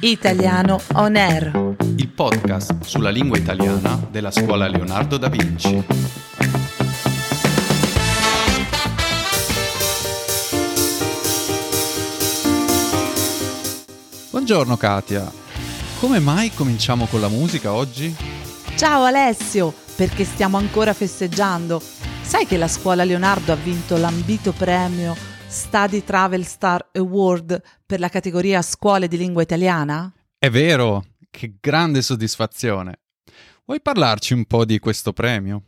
Italiano On Air. il podcast sulla lingua italiana della scuola Leonardo da Vinci. Buongiorno Katia, come mai cominciamo con la musica oggi? Ciao Alessio, perché stiamo ancora festeggiando. Sai che la scuola Leonardo ha vinto l'ambito premio Study Travel Star Award per la categoria Scuole di lingua italiana? È vero, che grande soddisfazione. Vuoi parlarci un po' di questo premio?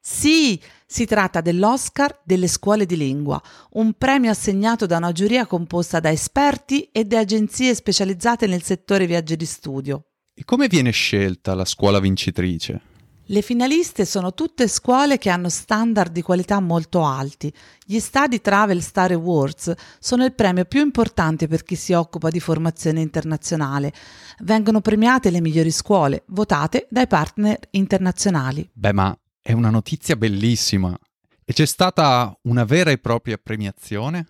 Sì, si tratta dell'Oscar delle scuole di lingua, un premio assegnato da una giuria composta da esperti e da agenzie specializzate nel settore viaggi di studio. E come viene scelta la scuola vincitrice? Le finaliste sono tutte scuole che hanno standard di qualità molto alti. Gli Study Travel Star Awards sono il premio più importante per chi si occupa di formazione internazionale. Vengono premiate le migliori scuole, votate dai partner internazionali. Beh, ma è una notizia bellissima. E c'è stata una vera e propria premiazione?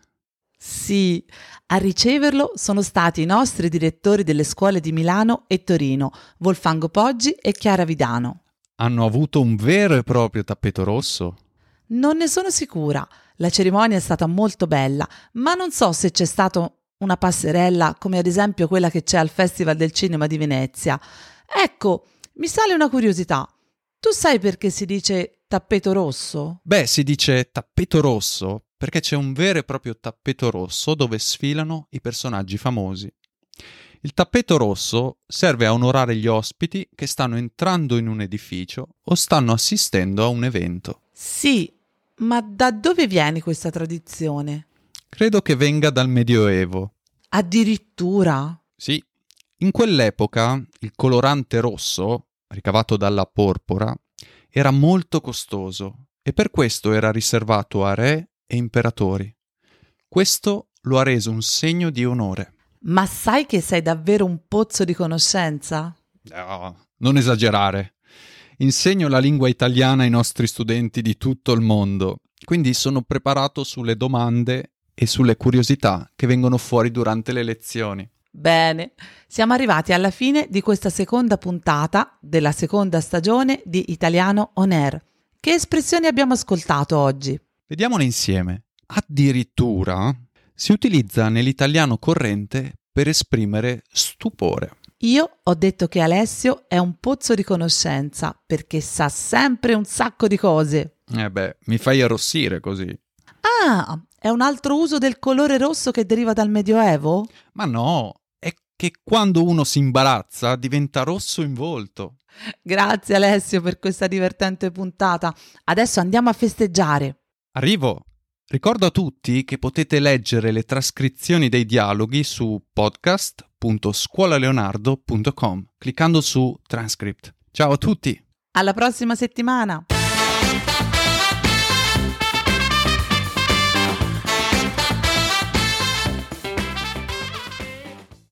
Sì, a riceverlo sono stati i nostri direttori delle scuole di Milano e Torino, Volfango Poggi e Chiara Vidano. Hanno avuto un vero e proprio tappeto rosso? Non ne sono sicura. La cerimonia è stata molto bella, ma non so se c'è stata una passerella come ad esempio quella che c'è al Festival del Cinema di Venezia. Ecco, mi sale una curiosità. Tu sai perché si dice tappeto rosso? Beh, si dice tappeto rosso perché c'è un vero e proprio tappeto rosso dove sfilano i personaggi famosi. Il tappeto rosso serve a onorare gli ospiti che stanno entrando in un edificio o stanno assistendo a un evento. Sì, ma da dove viene questa tradizione? Credo che venga dal Medioevo. Addirittura? Sì, in quell'epoca il colorante rosso, ricavato dalla porpora, era molto costoso e per questo era riservato a re e imperatori. Questo lo ha reso un segno di onore. Ma sai che sei davvero un pozzo di conoscenza? No, non esagerare. Insegno la lingua italiana ai nostri studenti di tutto il mondo, quindi sono preparato sulle domande e sulle curiosità che vengono fuori durante le lezioni. Bene, siamo arrivati alla fine di questa seconda puntata della seconda stagione di Italiano On Air. Che espressioni abbiamo ascoltato oggi? Vediamole insieme. Addirittura si utilizza nell'italiano corrente per esprimere stupore. Io ho detto che Alessio è un pozzo di conoscenza perché sa sempre un sacco di cose. Eh beh, mi fai arrossire così. Ah, è un altro uso del colore rosso che deriva dal Medioevo? Ma no, è che quando uno si imbarazza diventa rosso in volto. Grazie Alessio per questa divertente puntata. Adesso andiamo a festeggiare. Arrivo. Ricordo a tutti che potete leggere le trascrizioni dei dialoghi su podcast.scuolaleonardo.com cliccando su transcript. Ciao a tutti! Alla prossima settimana!